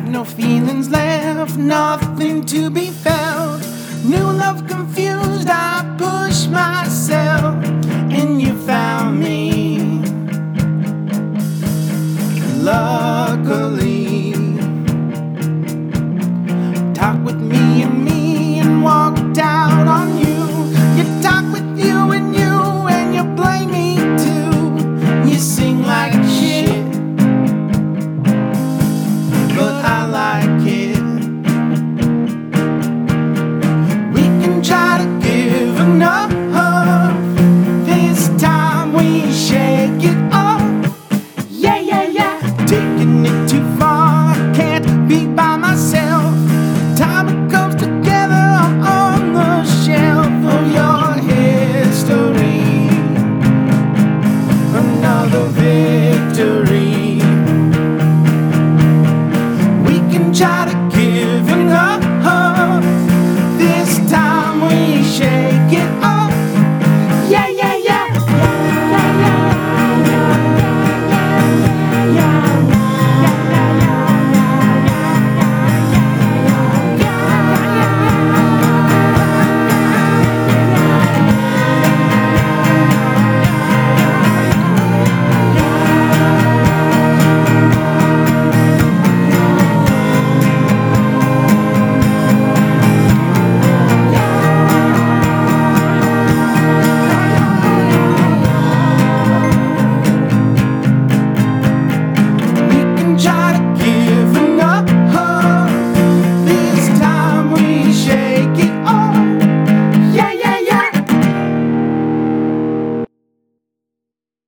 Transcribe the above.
have no feelings left, nothing to be felt. New love confused, I push myself.